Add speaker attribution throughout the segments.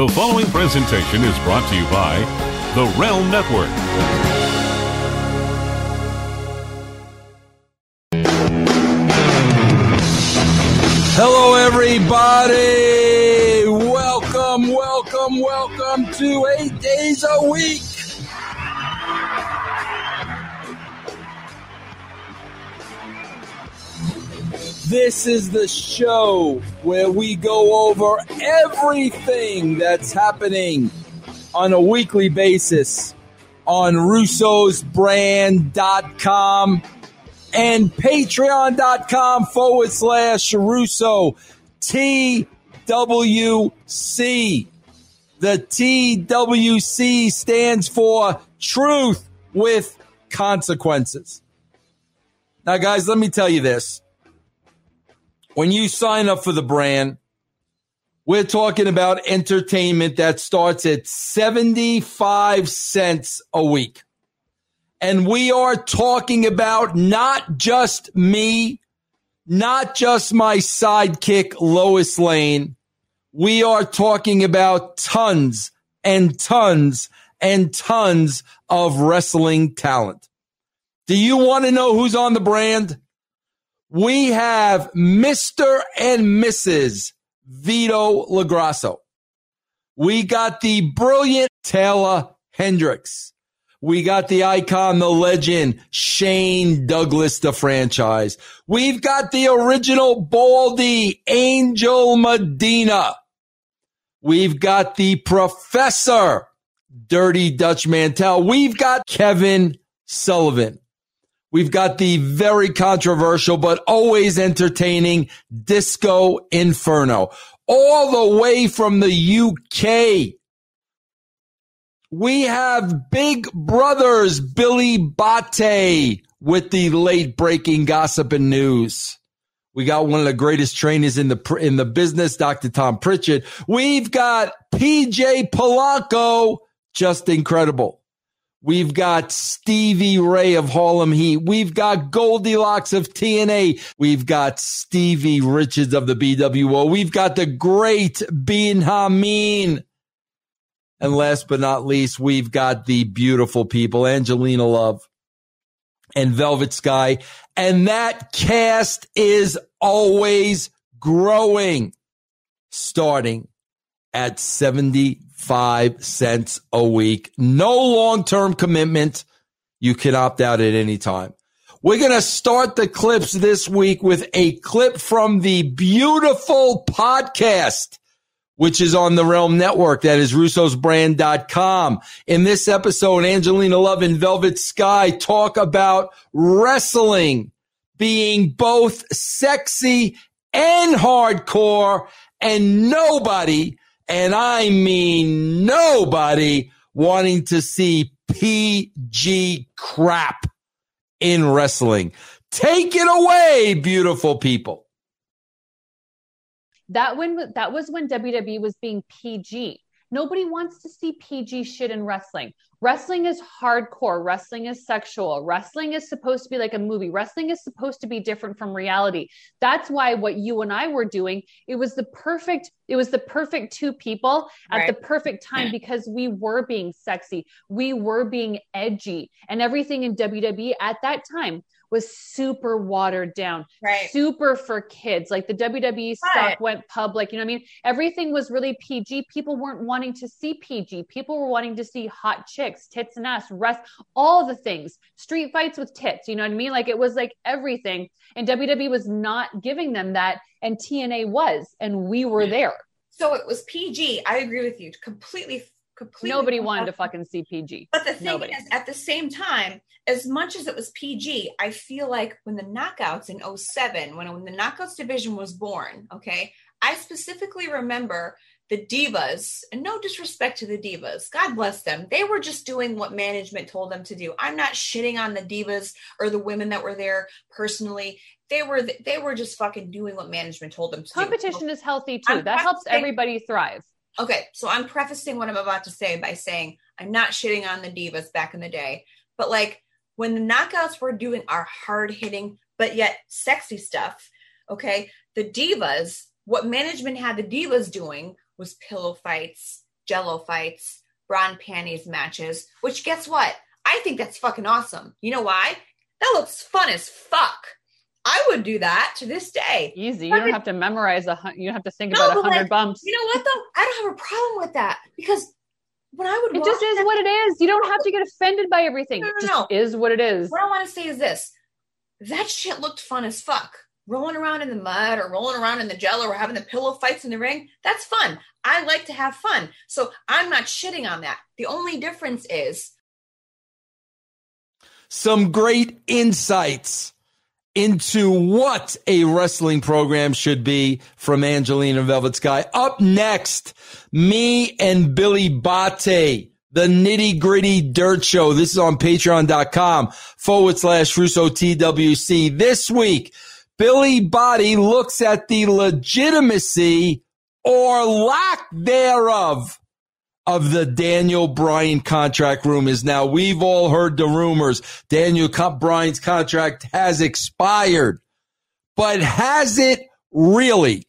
Speaker 1: The following presentation is brought to you by The Realm Network.
Speaker 2: Hello, everybody. Welcome, welcome, welcome to Eight Days a Week. This is the show where we go over everything that's happening on a weekly basis on russosbrand.com and patreon.com forward slash Russo TWC. The TWC stands for Truth with Consequences. Now, guys, let me tell you this. When you sign up for the brand, we're talking about entertainment that starts at 75 cents a week. And we are talking about not just me, not just my sidekick, Lois Lane. We are talking about tons and tons and tons of wrestling talent. Do you want to know who's on the brand? We have Mr. and Mrs. Vito LoGrasso. We got the brilliant Taylor Hendricks. We got the icon, the legend, Shane Douglas, the franchise. We've got the original Baldy, Angel Medina. We've got the professor, Dirty Dutch Mantel. We've got Kevin Sullivan. We've got the very controversial, but always entertaining Disco Inferno. All the way from the UK. We have Big Brothers Billy Bate with the late breaking gossip and news. We got one of the greatest trainers in the in the business, Dr. Tom Prichard. We've got PJ Polaco, just incredible. We've got Stevie Ray of Harlem Heat. We've got Goldilocks of TNA. We've got Stevie Richards of the BWO. We've got the great Ben Hameen. And last but not least, we've got the beautiful people, Angelina Love and Velvet Sky. And that cast is always growing, starting at 75 cents a week. No long term commitment. You can opt out at any time. We're going to start the clips this week with a clip from the beautiful podcast which is on the Realm Network. That is russosbrand.com. In this episode, Angelina Love and Velvet Sky talk about wrestling being both sexy and hardcore and nobody, and I mean nobody wanting to see PG crap in wrestling. Take it away, beautiful people
Speaker 3: that when that was when WWE was being PG. Nobody wants to see PG shit in wrestling. Wrestling is hardcore. Wrestling is sexual. Wrestling is supposed to be like a movie. Wrestling is supposed to be different from reality. That's why what you and I were doing, it was the perfect, it was the perfect two people at right. the perfect time because we were being sexy. We were being edgy and everything in WWE at that time was super watered down,
Speaker 4: right?
Speaker 3: Super for kids. Like the WWE stuff went public. You know what I mean? Everything was really PG. People weren't wanting to see PG. People were wanting to see hot chicks, tits and ass, rest, all the things, street fights with tits. You know what I mean? Like it was like everything. And WWE was not giving them that. And TNA was, and we were there.
Speaker 4: So it was PG. I agree with you completely completely.
Speaker 3: Nobody wanted to fucking see PG.
Speaker 4: But the thing
Speaker 3: Nobody.
Speaker 4: is, at the same time, as much as it was PG, I feel like when the knockouts in 07, when, when the knockouts division was born, okay, I specifically remember the divas, and no disrespect to the divas, God bless them. They were just doing what management told them to do. I'm not shitting on the divas or the women that were there personally. They were they were just fucking doing what management told them to
Speaker 3: Competition do. Competition is healthy too. I'm that helps everybody thrive.
Speaker 4: Okay, so I'm prefacing what I'm about to say by saying I'm not shitting on the divas back in the day, but like when the knockouts were doing our hard hitting but yet sexy stuff, okay, the divas, what management had the divas doing was pillow fights, jello fights, brawn panties matches, which guess what? I think that's fucking awesome. You know why? That looks fun as fuck. I would do that to this day.
Speaker 3: Easy. You don't have to memorize a. You don't have to think no, about a hundred like, bumps.
Speaker 4: You know what though? I don't have a problem with that because when I would,
Speaker 3: it just is that, what it is. You don't have to get offended by everything. No, no, no. is what it is.
Speaker 4: What I want to say is this: that shit looked fun as fuck. Rolling around in the mud or rolling around in the jello or having the pillow fights in the ring. That's fun. I like to have fun. So I'm not shitting on that. The only difference is
Speaker 2: some great insights into what a wrestling program should be from Angelina Velvet Sky. Up next, me and Billy Bate, the nitty gritty dirt show. This is on patreon.com forward slash Russo TWC. This week, Billy Bate looks at the legitimacy or lack thereof of the Daniel Bryan contract rumors. Now we've all heard the rumors. Daniel Bryan's contract has expired, but has it really?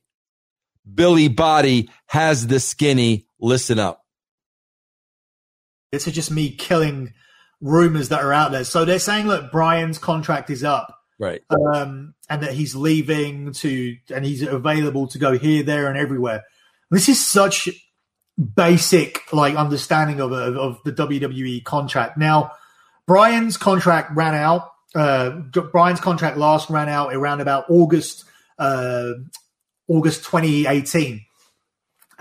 Speaker 2: Billy Body has the skinny. Listen up.
Speaker 5: This is just me killing rumors that are out there. So they're saying, look, Bryan's contract is up.
Speaker 2: Right.
Speaker 5: Um, and that he's leaving to, and he's available to go here, there, and everywhere. This is such basic like understanding of, of, of the WWE contract. Now, Bryan's contract ran out. Uh, Bryan's contract last ran out around about August uh, August 2018.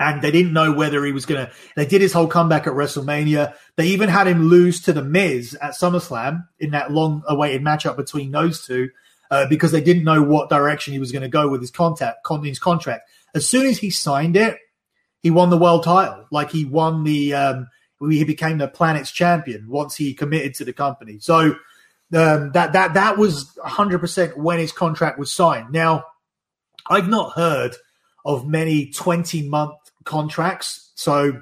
Speaker 5: And they didn't know whether he was going to. They did his whole comeback at WrestleMania. They even had him lose to The Miz at SummerSlam in that long awaited matchup between those two uh, because they didn't know what direction he was going to go with his contact, his contract. As soon as he signed it, he won the world title. Like he won the, um, he became the planet's champion once he committed to the company. So um, that that that was 100% when his contract was signed. Now, I've not heard of many 20 month contracts, so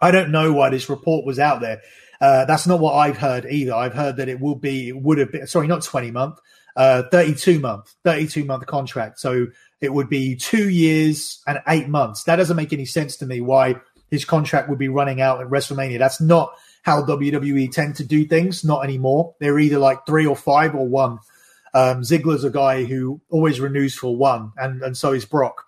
Speaker 5: I don't know why this report was out there. Uh, that's not what I've heard either. I've heard that it will be, it would have been, sorry, not 20 month, uh, 32 month, 32 month contract. So it would be two years and eight months. That doesn't make any sense to me why his contract would be running out at WrestleMania. That's not how WWE tend to do things, not anymore. They're either like three or five or one. Um, Ziggler's a guy who always renews for one, and, and so is Brock.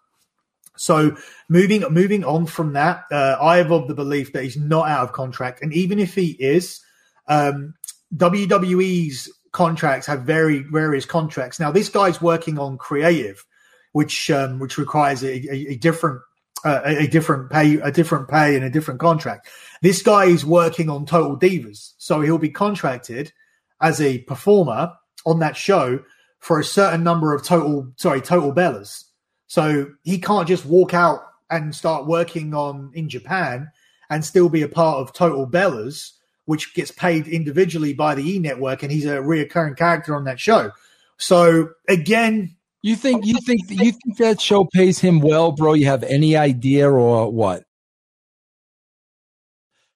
Speaker 5: So moving moving on from that, uh, I have of the belief that he's not out of contract, and even if he is, um, WWE's contracts have very various contracts. Now this guy's working on creative, which um, which requires a, a, a different uh, a, different pay a different pay and a different contract. This guy is working on Total Divas, so he'll be contracted as a performer on that show for a certain number of total sorry total bellas. So he can't just walk out and start working on in Japan and still be a part of Total Bellas, which gets paid individually by the E Network, and he's a reoccurring character on that show. So again,
Speaker 2: you think you think you think that show pays him well, bro? You have any idea or what?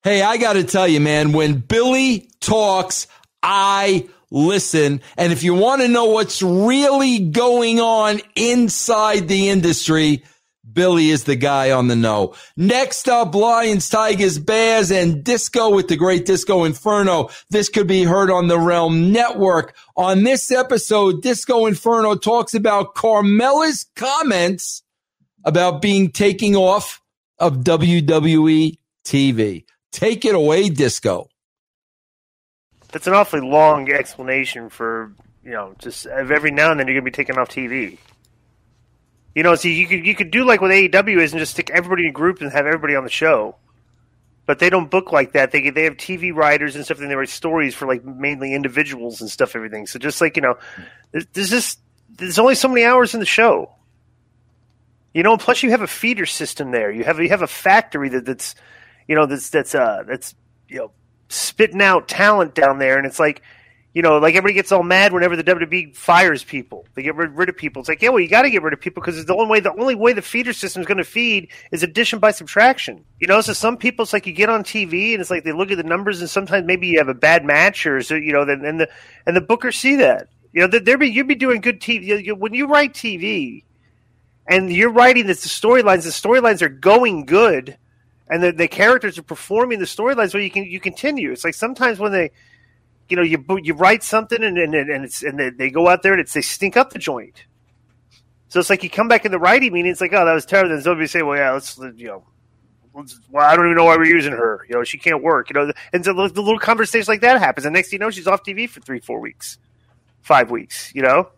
Speaker 2: Hey, I got to tell you, man, when Billy talks, I listen. And if you want to know what's really going on inside the industry, Billy is the guy on the know. Next up, Lions, Tigers, Bears, and Disco with the great Disco Inferno. This could be heard on the Realm Network. On this episode, Disco Inferno talks about Carmella's comments about being taking off of WWE TV. Take it away, Disco.
Speaker 6: That's an awfully long explanation for, you know, just every now and then you're to be taken off TV. You know, see, you could you could do like what AEW is and just stick everybody in groups and have everybody on the show. But they don't book like that. They they have TV writers and stuff, and they write stories for like mainly individuals and stuff, everything. So just like you know, there's just there's only so many hours in the show. You know, plus you have a feeder system there. You have you have a factory that, that's you know that's that's uh that's you know spitting out talent down there, and it's like you know, like everybody gets all mad whenever the WWE fires people. They get rid, of people. It's like, yeah, well, you got to get rid of people because it's the only way the only way the feeder system is going to feed is addition by subtraction. You know, so some people it's like you get on TV and it's like they look at the numbers and sometimes maybe you have a bad match or so you know, then and the and the bookers see that. You know, there be you'd be doing good TV when you write TV, and you're writing the storylines. The storylines are going good and the, the characters are performing the storylines where you can you continue. It's like sometimes when they, you know, you you write something and and, and it's and they, they go out there and it's they stink up the joint. So it's like you come back in the writing meeting, it's like, oh, that was terrible. Then somebody say, well, yeah, let's you know. let's- Well, I don't even know why we're using her. You know, she can't work. You know, and so the the little conversation like that happens, and next thing you know, she's off TV for three, four weeks, five weeks. You know,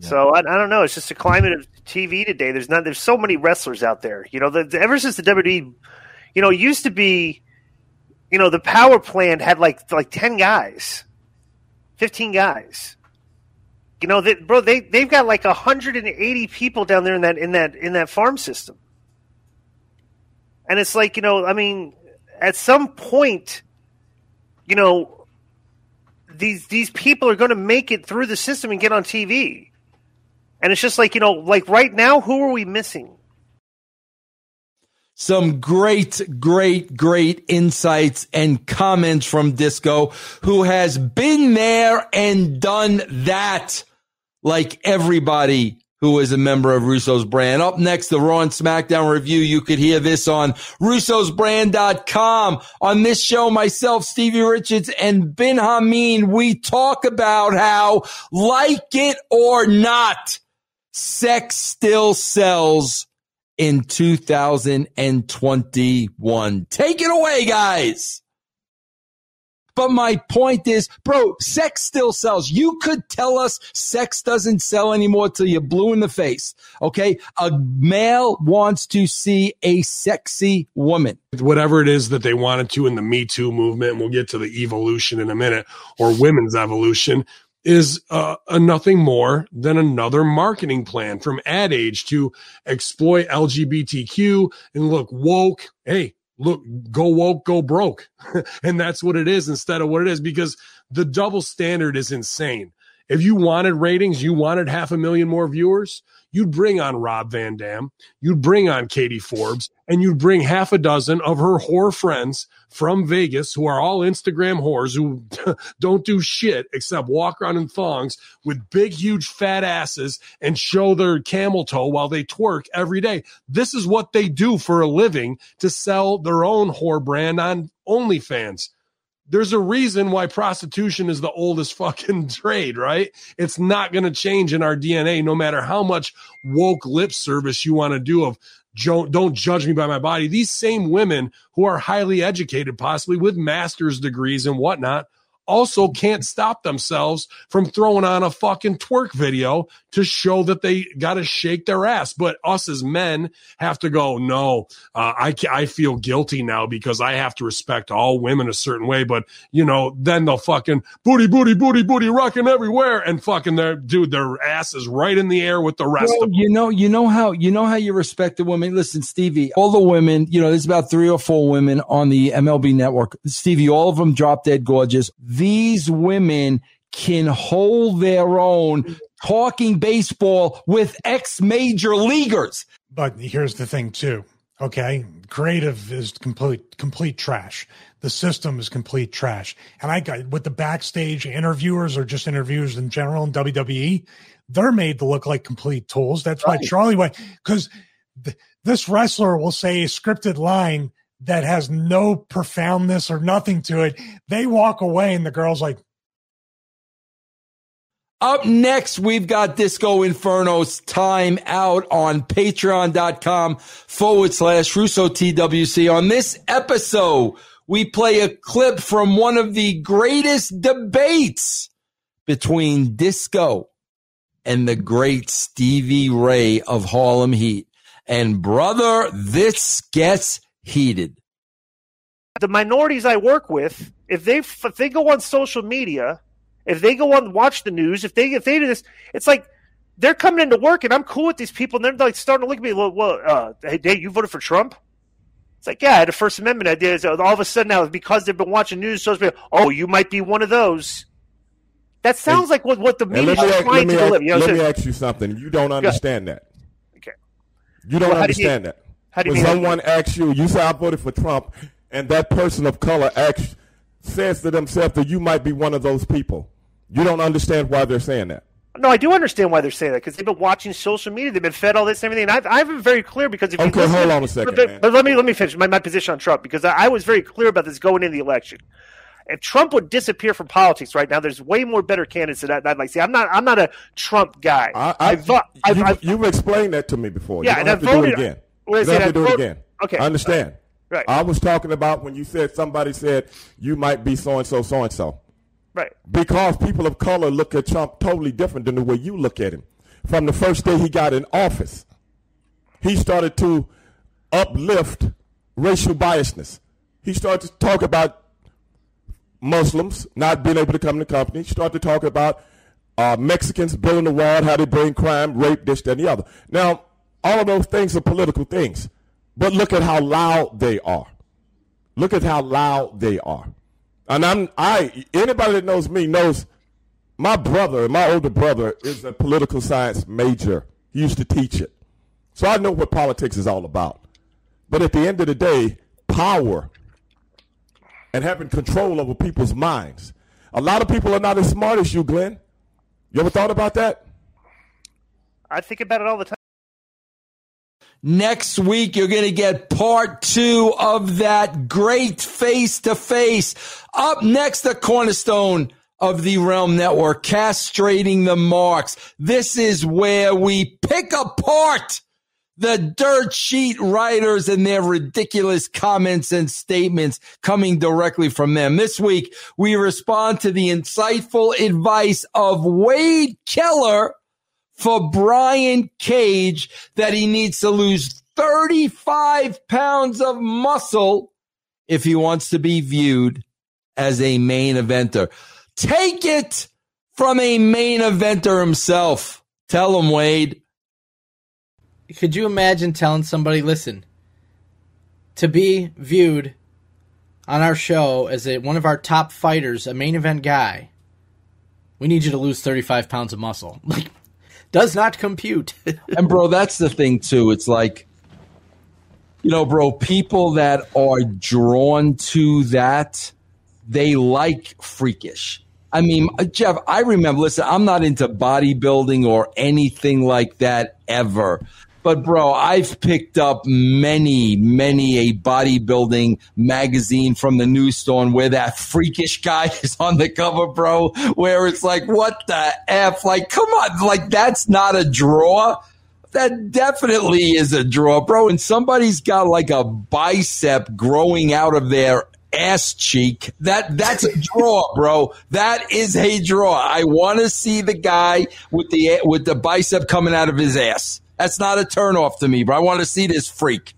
Speaker 6: so I, I don't know. It's just a climate of TV today. There's not. There's so many wrestlers out there. You know, the, the- ever since the WWE, you know, used to be, you know, the power plant had like like ten guys, fifteen guys. You know, they, bro, they they've got like hundred and eighty people down there in that in that in that farm system, and it's like you know, I mean, at some point, you know, these these people are going to make it through the system and get on TV. And it's just like, you know, like right now, who are we missing?
Speaker 2: Some great, great, great insights and comments from Disco, who has been there and done that like everybody who is a member of Russo's brand. Up next, the Raw and SmackDown review. You could hear this on russosbrand.com. On this show, myself, Stevie Richards and Ben Hameen, we talk about how, like it or not, sex still sells in 2021. Take it away, guys. But my point is, bro, sex still sells. You could tell us sex doesn't sell anymore till you're blue in the face. Okay. A male wants to see a sexy woman.
Speaker 7: whatever it is that they wanted to in the Me Too movement, and we'll get to the evolution in a minute, or women's evolution, is uh, a nothing more than another marketing plan from Ad Age to exploit LGBTQ and look woke. Hey, look, go woke, go broke. and that's what it is instead of what it is because the double standard is insane. If you wanted ratings, you wanted half a million more viewers, you'd bring on Rob Van Dam, you'd bring on Katie Forbes, and you'd bring half a dozen of her whore friends from Vegas who are all Instagram whores who don't do shit except walk around in thongs with big, huge fat asses and show their camel toe while they twerk every day. This is what they do for a living to sell their own whore brand on OnlyFans there's a reason why prostitution is the oldest fucking trade, right? It's not going to change in our DNA, no matter how much woke lip service you want to do of "Jo- don't judge me by my body. These same women who are highly educated, possibly with master's degrees and whatnot, also can't stop themselves from throwing on a fucking twerk video to show that they got to shake their ass. But us as men have to go, no, uh, I, I feel guilty now because I have to respect all women a certain way. But, you know, then they'll fucking booty, booty, booty, booty, rocking everywhere. And fucking their, dude, their ass is right in the air with the rest them.
Speaker 2: you know, you know how you know how you respect the women. Listen, Stevie, all the women, you know, there's about three or four women on the MLB network. Stevie, all of them drop dead gorgeous. These women can hold their own talking baseball with ex major leaguers.
Speaker 8: But here's the thing too. Okay. Creative is complete, complete trash. The system is complete trash. And I got with the backstage interviewers or just interviewers in general in WWE, they're made to look like complete tools. That's why Charlie White, because th- this wrestler will say a scripted line that has no profoundness or nothing to it. They walk away and the girl's like,
Speaker 2: Up next, we've got Disco Inferno's time out on patreon.com forward slash Russo TWC. On this episode, we play a clip from one of the greatest debates between Disco and the great Stevie Ray of Harlem Heat. And brother, this gets heated.
Speaker 6: The minorities I work with, if they if they go on social media, if they go on and watch the news, if they if they do this, it's like they're coming into work and I'm cool with these people, and they're like starting to look at me. Well, well uh, hey, Dave, you voted for Trump? It's like, yeah, I had a First Amendment idea. So all of a sudden now, because they've been watching news, so oh, you might be one of those. That sounds like what, what the media is
Speaker 9: ask,
Speaker 6: trying
Speaker 9: let,
Speaker 6: to
Speaker 9: me, ask,
Speaker 6: deliver. You know
Speaker 9: let me ask you something. You don't understand that.
Speaker 6: Okay.
Speaker 9: You don't
Speaker 6: Well, how do you
Speaker 9: understand that.
Speaker 6: how do you
Speaker 9: when
Speaker 6: mean-
Speaker 9: someone asks you, you say I voted for Trump, and that person of color acts, says to themselves that you might be one of those people. You don't understand why they're saying that.
Speaker 6: No, I do understand why they're saying that because they've been watching social media. They've been fed all this and everything. And I've, I've been very clear because if you
Speaker 9: Okay,
Speaker 6: listen-
Speaker 9: hold on a second,
Speaker 6: but, but let me let me finish my, my position on Trump because I, I was very clear about this going into the election. If Trump would disappear from politics right now, there's way more better candidates than that. I'd like to see. I'm not. I'm not a Trump guy.
Speaker 9: I, I,
Speaker 6: I've,
Speaker 9: you,
Speaker 6: I've,
Speaker 9: you've explained that to me before.
Speaker 6: Yeah,
Speaker 9: you don't
Speaker 6: and
Speaker 9: have
Speaker 6: I
Speaker 9: to do
Speaker 6: voted-
Speaker 9: it again.
Speaker 6: I
Speaker 9: You don't have
Speaker 6: I
Speaker 9: to do
Speaker 6: vote-
Speaker 9: it again.
Speaker 6: Okay.
Speaker 9: I understand.
Speaker 6: Right.
Speaker 9: I was talking about when you said somebody said you might be so and so, so and so.
Speaker 6: Right.
Speaker 9: Because people of color look at Trump totally different than the way you look at him. From the first day he got in office, he started to uplift racial biasness. He started to talk about Muslims not being able to come to company. He started to talk about uh, Mexicans building the wall, how they bring crime, rape, this, that, and the other. Now, all of those things are political things. But look at how loud they are. Look at how loud they are. And I'm I anybody that knows me knows my brother, my older brother, is a political science major. He used to teach it. So I know what politics is all about. But at the end of the day, power and having control over people's minds. A lot of people are not as smart as you, Glenn. You ever thought about that?
Speaker 6: I think about it all the time.
Speaker 2: Next week, you're going to get part two of that great face to face. Up next, the cornerstone of the Realm Network, castrating the marks. This is where we pick apart the dirt sheet writers and their ridiculous comments and statements coming directly from them. This week, we respond to the insightful advice of Wade Keller for Brian Cage that he needs to lose 35 pounds of muscle if he wants to be viewed as a main eventer. Take it from a main eventer himself. Tell him, Wade.
Speaker 10: Could you imagine telling somebody, listen, to be viewed on our show as a, one of our top fighters, a main event guy, we need you to lose 35 pounds of muscle? Like, does not compute.
Speaker 2: and bro, that's the thing too. It's like, you know, bro, people that are drawn to that, they like freakish. I mean, uh, Jeff, I remember, listen, I'm not into bodybuilding or anything like that ever. But bro, I've picked up many, many a bodybuilding magazine from the newsstore where that freakish guy is on the cover, bro, where it's like, what the F? Like, come on, like that's not a draw. That definitely is a draw, bro. And somebody's got like a bicep growing out of their ass cheek. That that's a draw, bro. That is a draw. I want to see the guy with the with the bicep coming out of his ass. That's not a turnoff to me, bro. I want to see this freak.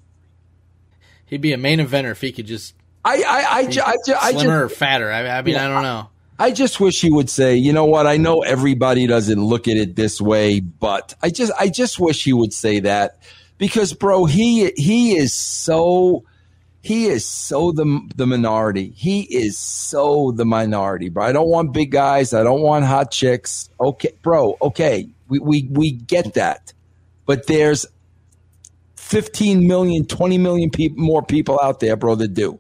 Speaker 10: He'd be a main eventer if he could just
Speaker 2: I I I, ju- I, ju- I
Speaker 10: slimmer or fatter. I, I mean,
Speaker 2: Yeah,
Speaker 10: I don't know.
Speaker 2: I just wish he would say, you know what? I know everybody doesn't look at it this way, but I just I just wish he would say that because, bro, he he is so he is so the the minority. He is so the minority, bro. I don't want big guys. I don't want hot chicks. Okay, bro. Okay, we we we get that, but there's 15 million, 20 million people more people out there, bro, that do.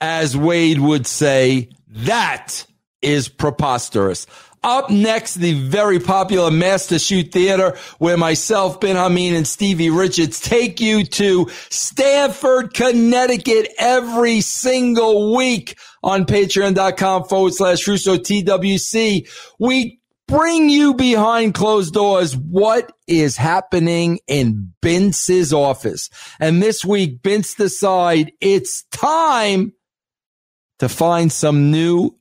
Speaker 2: As Wade would say, that is preposterous. Up next, the very popular Master Shoot Theater, where myself, Ben Hameen, and Stevie Richards take you to Stamford, Connecticut every single week on patreon.com forward slash Russo TWC. We bring you behind closed doors what is happening in Bince's office. And this week, Bince decide it's time to find some new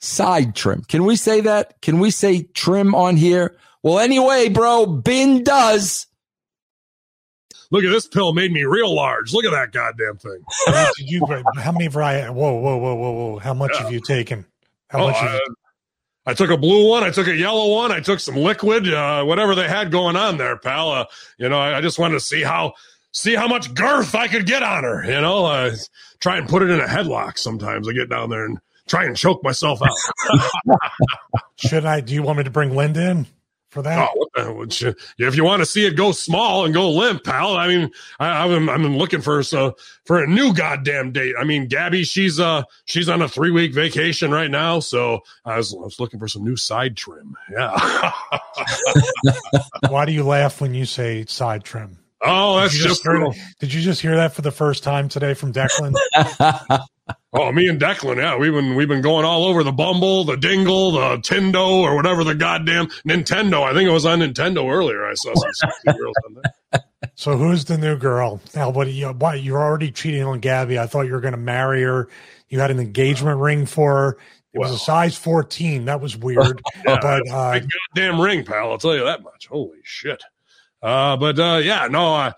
Speaker 2: side trim. Can we say that? Can we say trim on here? Well, anyway, bro, Bin does.
Speaker 7: Look at this pill made me real large. Look at that goddamn thing.
Speaker 8: How many variety? Whoa, whoa, whoa, whoa, whoa! How much have you taken? How
Speaker 7: Oh,
Speaker 8: much?
Speaker 7: I, took a blue one. I took a yellow one. I took some liquid, uh, whatever they had going on there, pal. Uh, you know, I, I just wanted to see how see how much girth I could get on her. You know, uh, try and put it in a headlock. Sometimes I get down there and try and choke myself out.
Speaker 8: should I? Do you want me to bring Linda in for that.
Speaker 7: Oh, what the, what you, if you want to see it go small and go limp, pal. I mean, I, I'm I'm looking for so for a new goddamn date. I mean, Gabby, she's uh she's on a three week vacation right now, so I was I was looking for some new side trim. Yeah.
Speaker 8: Why do you laugh when you say side trim?
Speaker 7: oh, that's
Speaker 8: Did
Speaker 7: just.
Speaker 8: just hear, did you just hear that for the first time today from Declan?
Speaker 7: Oh, me and Declan, yeah, we've been we've been going all over the Bumble, the Dingle, the Tindo, or whatever the goddamn Nintendo. I think it was on Nintendo earlier. I saw some girls on there.
Speaker 8: so who's the new girl? Now, what? You, why you're already cheating on Gabby? I thought you were going to marry her. You had an engagement ring for her. It was a size 14. That was weird.
Speaker 7: Yeah,
Speaker 8: but uh,
Speaker 7: goddamn ring, pal. I'll tell you that much. Holy shit. Uh, but uh, yeah, no, I,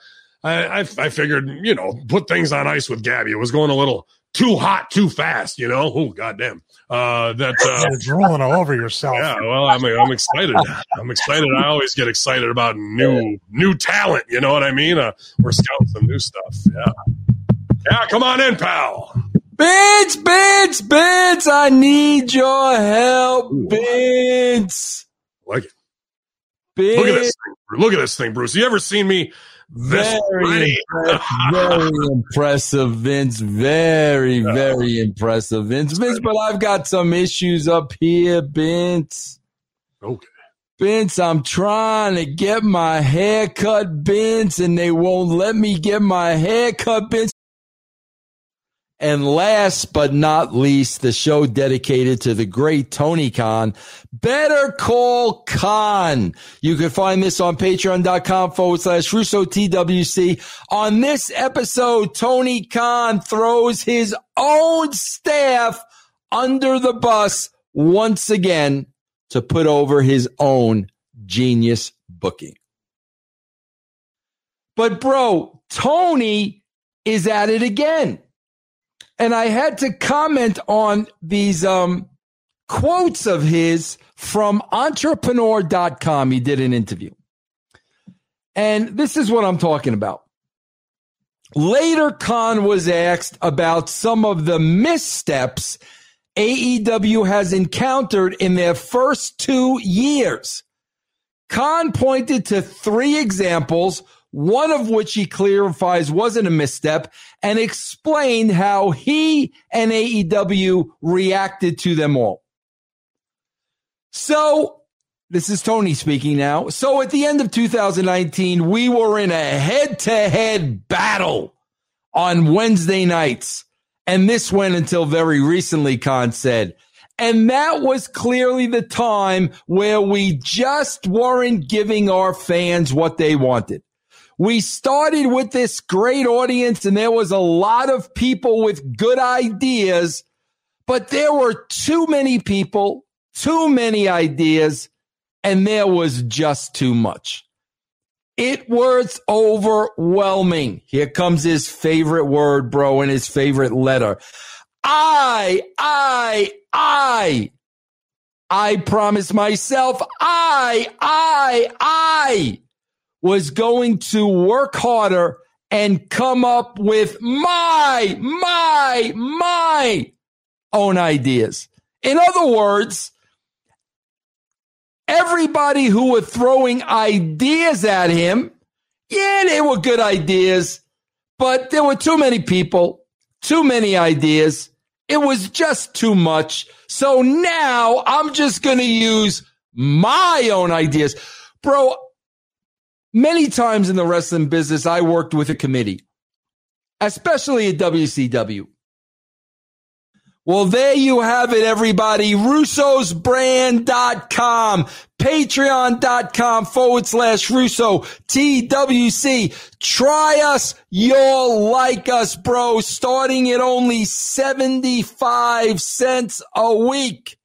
Speaker 7: I, I figured, you know, put things on ice with Gabby. It was going a little too hot, too fast, you know. Oh, goddamn. Uh, that. Uh,
Speaker 8: you're drooling all over yourself.
Speaker 7: yeah, well, I'm I'm excited. I'm excited. I always get excited about new new talent. You know what I mean? Uh, we're scouting some new stuff. Yeah, yeah. Come on in, pal.
Speaker 2: Vince, Vince, Vince, I need your help, Vince.
Speaker 7: Like it.
Speaker 2: Vince.
Speaker 7: Look at this thing. Look at this thing, Bruce. You ever seen me
Speaker 2: Very very impressive, Vince. Very, very impressive, Vince. Vince, but I've got some issues up here, Vince.
Speaker 7: Okay.
Speaker 2: Vince, I'm trying to get my hair cut, Vince, and they won't let me get my hair cut, Vince. And last but not least, the show dedicated to the great Tony Khan. Better Call Khan. You can find this on patreon.com forward slash Russo TWC. On this episode, Tony Khan throws his own staff under the bus once again to put over his own genius booking. But bro, Tony is at it again. And I had to comment on these um, quotes of his from entrepreneur.com. He did an interview. And this is what I'm talking about. Later, Khan was asked about some of the missteps AEW has encountered in their first two years. Khan pointed to three examples, one of which he clarifies wasn't a misstep, and explained how he and AEW reacted to them all. So, this is Tony speaking now. So, at the end of 2019, we were in a head to head battle on Wednesday nights. And this went until very recently, Khan said. And that was clearly the time where we just weren't giving our fans what they wanted. We started with this great audience and there was a lot of people with good ideas, but there were too many people, too many ideas, and there was just too much. It was overwhelming. Here comes his favorite word, bro, and his favorite letter. I, I, I, I promise myself I, I, I was going to work harder and come up with my, my, my own ideas. In other words, everybody who were throwing ideas at him, yeah, they were good ideas, but there were too many people, too many ideas. It was just too much. So now I'm just going to use my own ideas. Bro, many times in the wrestling business, I worked with a committee, especially at WCW. Well, there you have it, everybody. Russo'sBrand.com, Patreon.com forward slash Russo, TWC. Try us, you'll like us, bro, starting at only 75 cents a week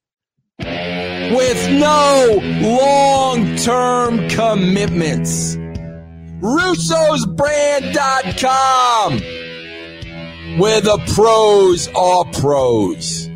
Speaker 2: with no long-term commitments. Russo'sBrand.com where the pros are pros.